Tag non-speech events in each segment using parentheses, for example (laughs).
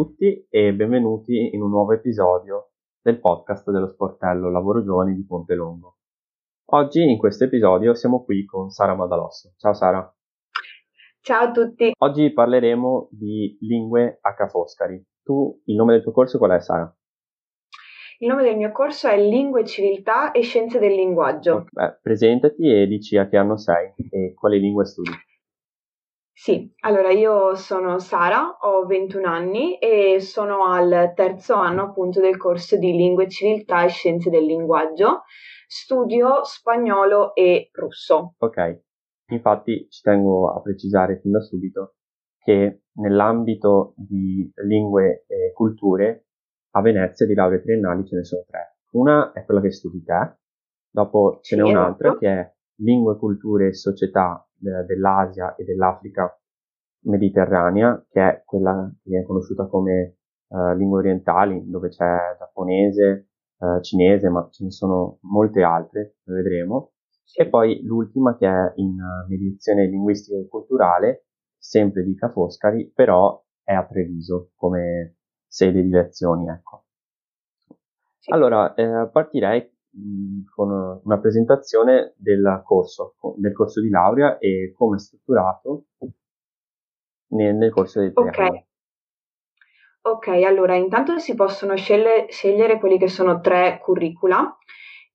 Ciao a tutti e benvenuti in un nuovo episodio del podcast dello sportello Lavoro Giovani di Ponte Longo. Oggi in questo episodio siamo qui con Sara Madalosso. Ciao Sara. Ciao a tutti. Oggi parleremo di lingue H. Foscari. Tu, il nome del tuo corso qual è Sara? Il nome del mio corso è Lingue, Civiltà e Scienze del Linguaggio. Beh, presentati e dici a che anno sei e quali lingue studi. Sì, allora io sono Sara, ho 21 anni e sono al terzo anno appunto del corso di Lingue, Civiltà e Scienze del Linguaggio. Studio spagnolo e russo. Ok, infatti ci tengo a precisare fin da subito che nell'ambito di lingue e culture a Venezia di lauree triennali ce ne sono tre. Una è quella che studi te, dopo ce n'è un'altra esatto. che è Lingue, Culture e Società eh, dell'Asia e dell'Africa mediterranea, che è quella che viene conosciuta come uh, lingue orientali, dove c'è giapponese, uh, cinese, ma ce ne sono molte altre, lo vedremo. E poi l'ultima che è in mediazione linguistica e culturale, sempre di Ca' Foscari, però è a Treviso come sede di lezioni, ecco. Sì. Allora, eh, partirei mh, con una presentazione del corso, del corso di laurea e come è strutturato nel, nel corso tre okay. anni. Ok, allora intanto si possono scelle, scegliere quelli che sono tre curricula.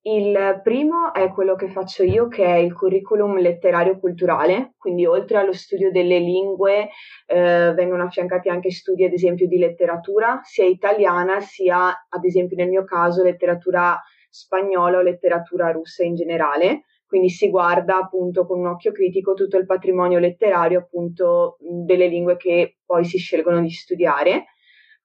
Il primo è quello che faccio io, che è il curriculum letterario culturale, quindi oltre allo studio delle lingue eh, vengono affiancati anche studi ad esempio di letteratura, sia italiana sia ad esempio nel mio caso letteratura spagnola o letteratura russa in generale. Quindi si guarda appunto con un occhio critico tutto il patrimonio letterario appunto delle lingue che poi si scelgono di studiare.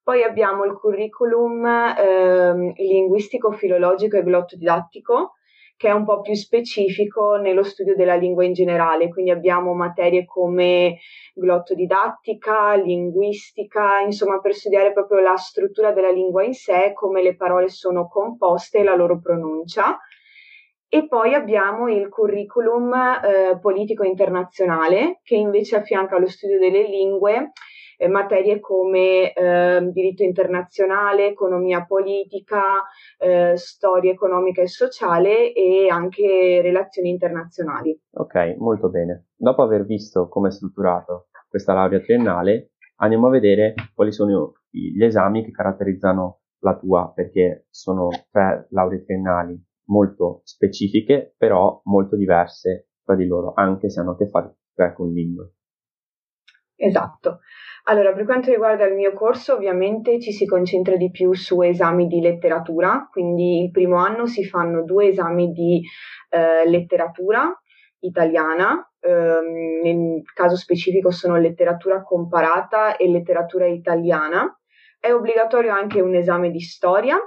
Poi abbiamo il curriculum eh, linguistico-filologico e glottodidattico, che è un po' più specifico nello studio della lingua in generale, quindi abbiamo materie come glottodidattica, linguistica, insomma per studiare proprio la struttura della lingua in sé, come le parole sono composte e la loro pronuncia. E poi abbiamo il curriculum eh, politico internazionale, che invece affianca allo studio delle lingue eh, materie come eh, diritto internazionale, economia politica, eh, storia economica e sociale e anche relazioni internazionali. Ok, molto bene. Dopo aver visto come è strutturato questa laurea triennale, andiamo a vedere quali sono gli esami che caratterizzano la tua, perché sono tre lauree triennali molto specifiche, però molto diverse tra di loro, anche se hanno a che fare con lingue. Esatto. Allora, per quanto riguarda il mio corso, ovviamente ci si concentra di più su esami di letteratura, quindi il primo anno si fanno due esami di eh, letteratura italiana, ehm, nel caso specifico sono letteratura comparata e letteratura italiana. È obbligatorio anche un esame di storia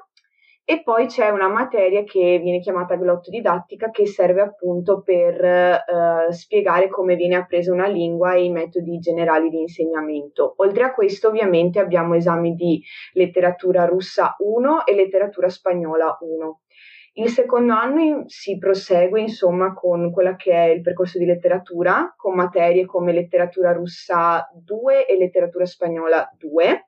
e poi c'è una materia che viene chiamata glottodidattica che serve appunto per eh, spiegare come viene appresa una lingua e i metodi generali di insegnamento. Oltre a questo ovviamente abbiamo esami di letteratura russa 1 e letteratura spagnola 1. Il secondo anno si prosegue insomma con quella che è il percorso di letteratura, con materie come letteratura russa 2 e letteratura spagnola 2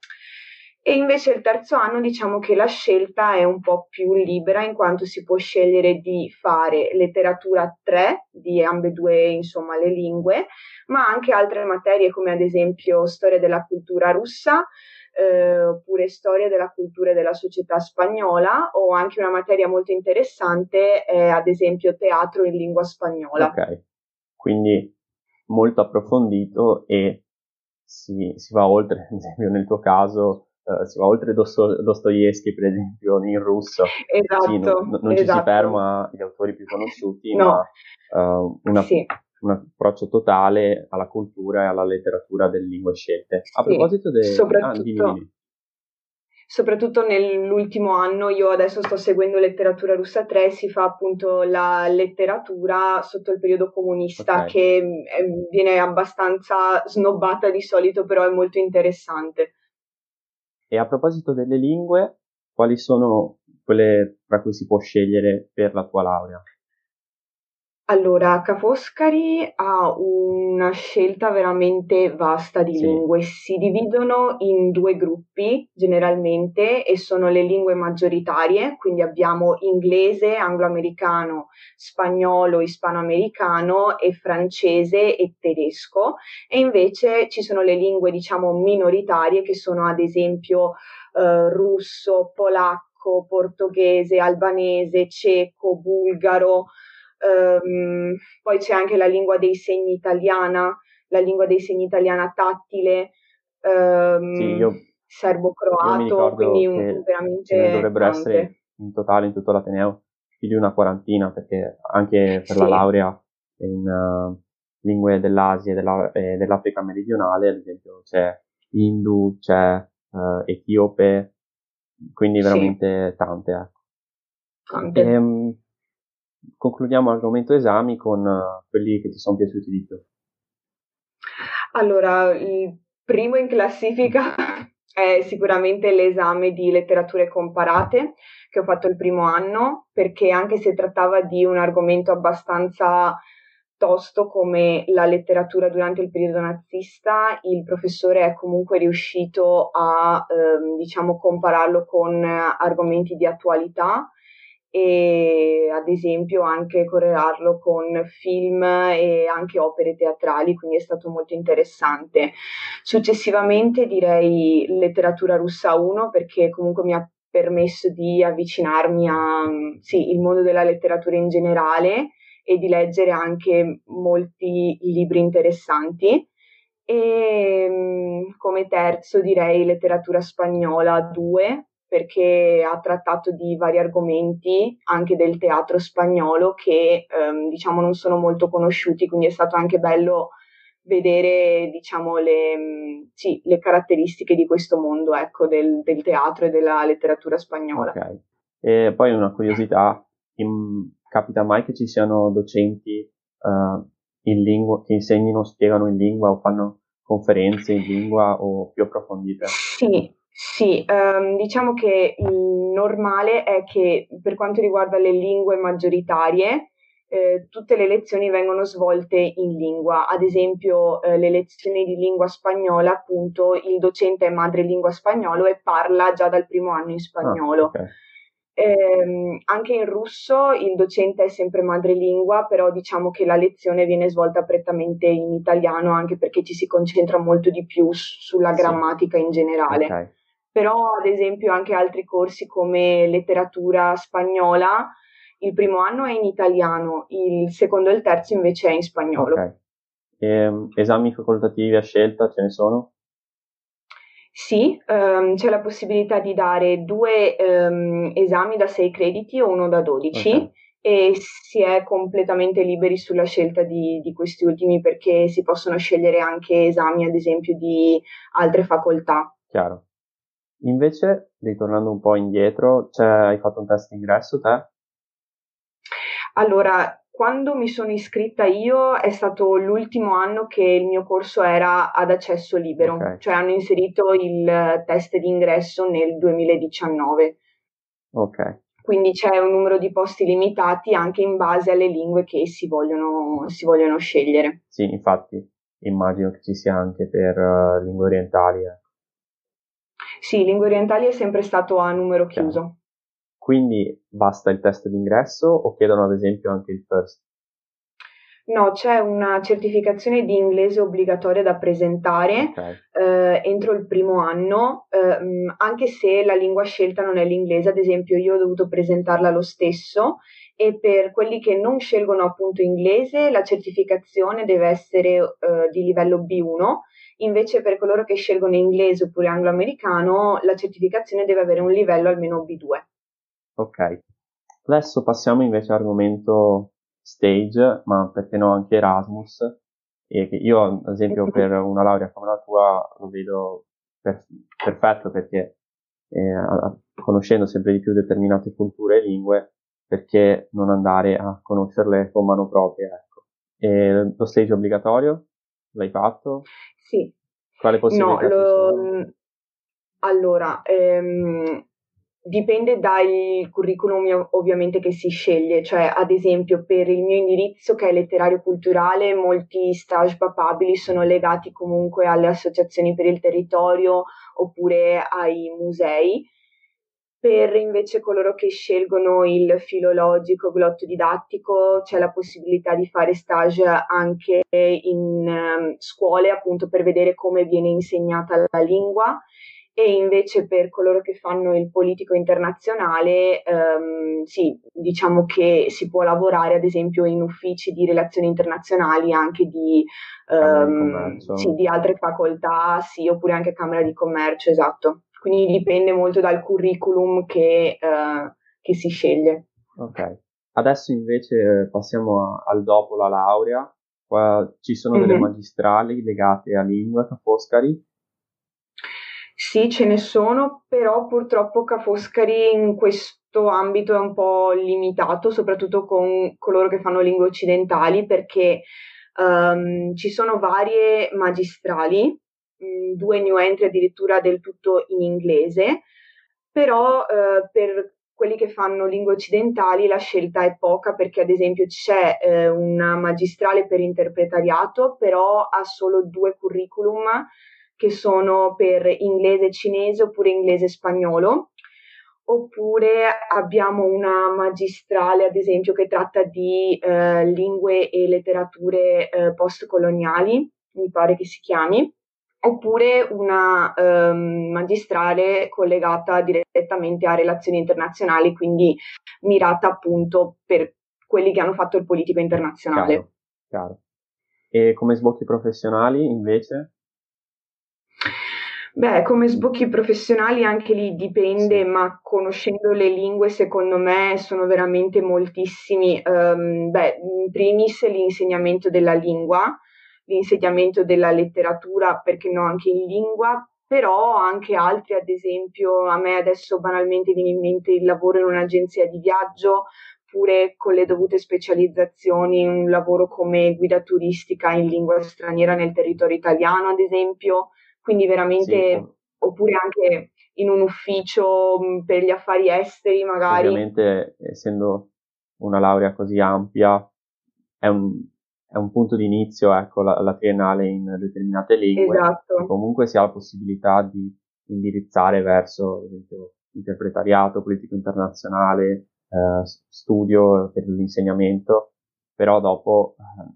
e invece il terzo anno diciamo che la scelta è un po' più libera in quanto si può scegliere di fare letteratura 3 di ambedue insomma le lingue, ma anche altre materie come ad esempio storia della cultura russa, eh, oppure storia della cultura e della società spagnola o anche una materia molto interessante è ad esempio teatro in lingua spagnola. Ok, quindi molto approfondito e si, si va oltre, (laughs) ad esempio nel tuo caso Uh, si va oltre Dosto- Dostoevsky, per esempio, in russo. Esatto. Sì, no, no, non esatto. ci si ferma agli autori più conosciuti, no. ma uh, una, sì. un approccio totale alla cultura e alla letteratura delle lingue scelte. A sì. proposito del... Soprattutto... Ah, soprattutto nell'ultimo anno, io adesso sto seguendo letteratura russa 3, si fa appunto la letteratura sotto il periodo comunista okay. che eh, viene abbastanza snobbata di solito, però è molto interessante. E a proposito delle lingue, quali sono quelle tra cui si può scegliere per la tua laurea? Allora, Ca' Foscari ha una scelta veramente vasta di Sì. lingue. Si dividono in due gruppi generalmente e sono le lingue maggioritarie, quindi abbiamo inglese, anglo-americano, spagnolo, ispano-americano e francese e tedesco. E invece ci sono le lingue, diciamo, minoritarie che sono ad esempio eh, russo, polacco, portoghese, albanese, ceco, bulgaro. Um, poi c'è anche la lingua dei segni italiana, la lingua dei segni italiana tattile, um, sì, serbo-croato, quindi un, veramente ne dovrebbero tante. essere in totale in tutto l'Ateneo più di una quarantina, perché anche per sì. la laurea in uh, lingue dell'Asia e, della, e, dell'Africa meridionale, ad esempio, c'è Hindu, c'è uh, Etiope, quindi veramente sì. tante. Ecco. Tante. E, um, concludiamo l'argomento esami con uh, quelli che ti sono piaciuti di più. Allora, il primo in classifica (laughs) è sicuramente l'esame di letterature comparate che ho fatto il primo anno, perché anche se trattava di un argomento abbastanza tosto come la letteratura durante il periodo nazista, il professore è comunque riuscito a, ehm, diciamo, compararlo con argomenti di attualità e ad esempio anche correlarlo con film e anche opere teatrali, quindi è stato molto interessante. Successivamente direi letteratura russa 1 perché comunque mi ha permesso di avvicinarmi al sì, mondo della letteratura in generale e di leggere anche molti libri interessanti. E come terzo direi letteratura spagnola 2 perché ha trattato di vari argomenti anche del teatro spagnolo che ehm, diciamo non sono molto conosciuti, quindi è stato anche bello vedere diciamo le, sì, le caratteristiche di questo mondo ecco, del, del, teatro e della letteratura spagnola. Ok, e poi una curiosità, in, capita mai che ci siano docenti uh, in lingua, che insegnino, spiegano in lingua o fanno conferenze in lingua o più approfondite? Sì, sì, um, diciamo che il normale è che per quanto riguarda le lingue maggioritarie, eh, tutte le lezioni vengono svolte in lingua. Ad esempio, eh, le lezioni di lingua spagnola, appunto, il docente è madrelingua spagnolo e parla già dal primo anno in spagnolo. Ah, okay. Eh, anche in russo il docente è sempre madrelingua, però diciamo che la lezione viene svolta prettamente in italiano, anche perché ci si concentra molto di più sulla grammatica in generale. Okay. Però, ad esempio, anche altri corsi come letteratura spagnola, il primo anno è in italiano, il secondo e il terzo invece è in spagnolo. Okay. E, esami facoltativi a scelta ce ne sono? Sì, um, c'è la possibilità di dare due um, esami da 6 crediti o uno da 12 okay. e si è completamente liberi sulla scelta di, di, questi ultimi perché si possono scegliere anche esami, ad esempio, di altre facoltà. Chiaro. Invece, ritornando un po' indietro, hai fatto un test ingresso te? Allora, quando mi sono iscritta io è stato l'ultimo anno che il mio corso era ad accesso libero, okay. cioè hanno inserito il test d'ingresso nel 2019. Ok. Quindi c'è un numero di posti limitati anche in base alle lingue che si vogliono, si vogliono scegliere. Sì, infatti immagino che ci sia anche per uh, lingue orientali. Eh. Sì, lingue orientali è sempre stato a numero chiuso. Quindi basta il test d'ingresso o chiedono ad esempio anche il first? No, c'è una certificazione di inglese obbligatoria da presentare okay. eh, entro il primo anno, eh, anche se la lingua scelta non è l'inglese, ad esempio io ho dovuto presentarla lo stesso e per quelli che non scelgono appunto inglese la certificazione deve essere eh, di livello B1, invece per coloro che scelgono inglese oppure anglo-americano la certificazione deve avere un livello almeno B2. Ok, adesso passiamo invece all'argomento stage, ma perché no anche Erasmus, e io ad esempio (laughs) per una laurea come la tua lo vedo per, perfetto perché eh, conoscendo sempre di più determinate culture e lingue, perché non andare a conoscerle con mano propria, ecco. E lo stage obbligatorio? L'hai fatto? Sì. Quale possibilità no, lo... Allora, ehm, dipende dal curriculum ovviamente che si sceglie, cioè ad esempio per il mio indirizzo che è letterario culturale molti stage papabili sono legati comunque alle associazioni per il territorio oppure ai musei. Per invece coloro che scelgono il filologico glotto didattico c'è la possibilità di fare stage anche in um, scuole appunto per vedere come viene insegnata la lingua e invece per coloro che fanno il politico internazionale, ehm, sì, diciamo che si può lavorare ad esempio in uffici di relazioni internazionali anche di, di, sì, di altre facoltà, sì, oppure anche Camera di Commercio, esatto. Quindi dipende molto dal curriculum che, eh, che si sceglie. Ok, adesso invece passiamo a, al dopo la laurea. Qua ci sono mm-hmm. delle mhm. magistrali legate a lingua a Foscari sì, ce ne sono, però purtroppo Ca' Foscari in questo ambito è un po' limitato, soprattutto con coloro che fanno lingue occidentali, perché um, ci sono varie magistrali, mm, due new entry addirittura del tutto in inglese, però uh, per quelli che fanno lingue occidentali la scelta è poca perché ad esempio c'è eh, una magistrale per interpretariato, però ha solo due curriculum che sono per inglese cinese oppure inglese spagnolo. Oppure abbiamo una magistrale, ad esempio, che tratta di eh, lingue e letterature eh, postcoloniali, mi pare che si chiami, oppure una um, magistrale collegata direttamente a relazioni internazionali, quindi mirata appunto per quelli che hanno fatto il politico internazionale. Chiaro, chiaro. E come sbocchi professionali invece? Beh, come sbocchi professionali anche lì dipende, ma conoscendo le lingue secondo me sono veramente moltissimi. Um, beh, in primis l'insegnamento della lingua, l'insegnamento della letteratura, perché no anche in lingua, però anche altri, ad esempio a me adesso banalmente viene in mente il lavoro in un'agenzia di viaggio, oppure con le dovute specializzazioni un lavoro come guida turistica in lingua straniera nel territorio italiano, ad esempio quindi veramente, sì. oppure anche in un ufficio per gli affari esteri magari. Ovviamente, essendo una laurea così ampia, è un, è un punto di inizio, ecco, la, la, triennale in determinate lingue. Esatto. Comunque si ha la possibilità di indirizzare verso, ad esempio, interpretariato, politico internazionale, eh, studio per l'insegnamento, però dopo eh,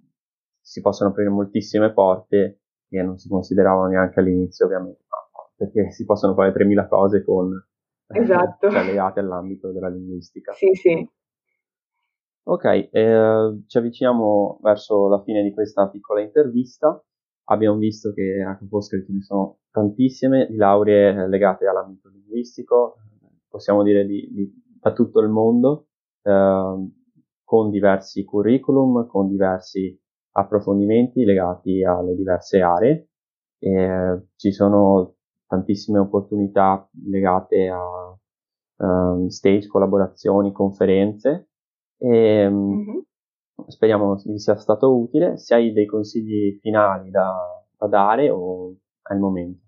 si possono aprire moltissime porte che non si consideravano neanche all'inizio ovviamente, perché si possono fare 3.000 cose con esatto. (laughs) cioè, legate all'ambito della linguistica. Sì, sì. Ok, eh, ci avviciniamo verso la fine di questa piccola intervista. Abbiamo visto che a Foscari ce ne sono tantissime di lauree legate all'ambito linguistico, possiamo dire di, di, da tutto il mondo, eh, con diversi curriculum, con diversi approfondimenti legati alle diverse aree. E ci sono tantissime opportunità legate a um, stage, collaborazioni, conferenze e mm-hmm. speriamo vi sia stato utile. Se hai dei consigli finali da, da dare o è il momento.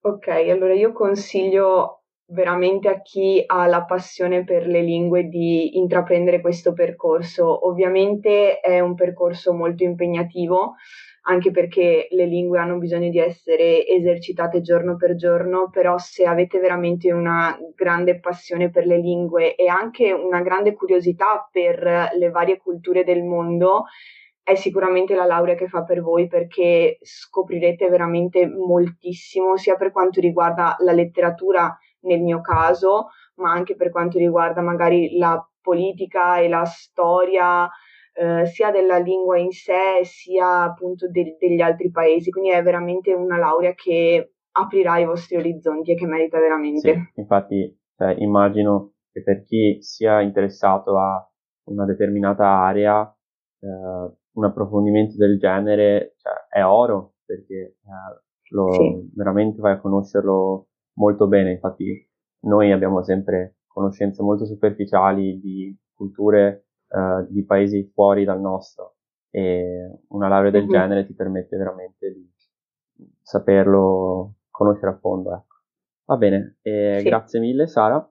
Ok, allora io consiglio veramente a chi ha la passione per le lingue di intraprendere questo percorso. Ovviamente è un percorso molto impegnativo, anche perché le lingue hanno bisogno di essere esercitate giorno per giorno, però se avete veramente una grande passione per le lingue e anche una grande curiosità per le varie culture del mondo, è sicuramente la laurea che fa per voi perché scoprirete veramente moltissimo sia per quanto riguarda la letteratura nel mio caso, ma anche per quanto riguarda magari la politica e la storia eh, sia della lingua in sé sia appunto de- degli altri paesi. Quindi è veramente una laurea che aprirà i vostri orizzonti e che merita veramente. Sì, infatti cioè, immagino che per chi sia interessato a una determinata area, eh, un approfondimento del genere cioè, è oro perché eh, lo, sì. veramente vai a conoscerlo molto bene, infatti noi abbiamo sempre conoscenze molto superficiali di culture uh, di paesi fuori dal nostro e una laurea del mm-hmm. genere ti permette veramente di saperlo conoscere a fondo. Ecco. Va bene, eh, sì. grazie mille Sara.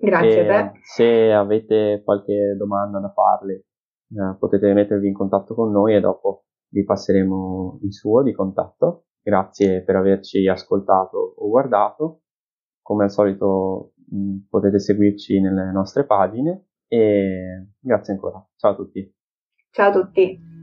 Grazie e a te. Se avete qualche domanda da farle, eh, potete mettervi in contatto con noi e dopo vi passeremo il suo di contatto. Grazie per averci ascoltato o guardato. Come al solito mh, mm, potete seguirci nelle nostre pagine e grazie ancora. Ciao a tutti. Ciao a tutti.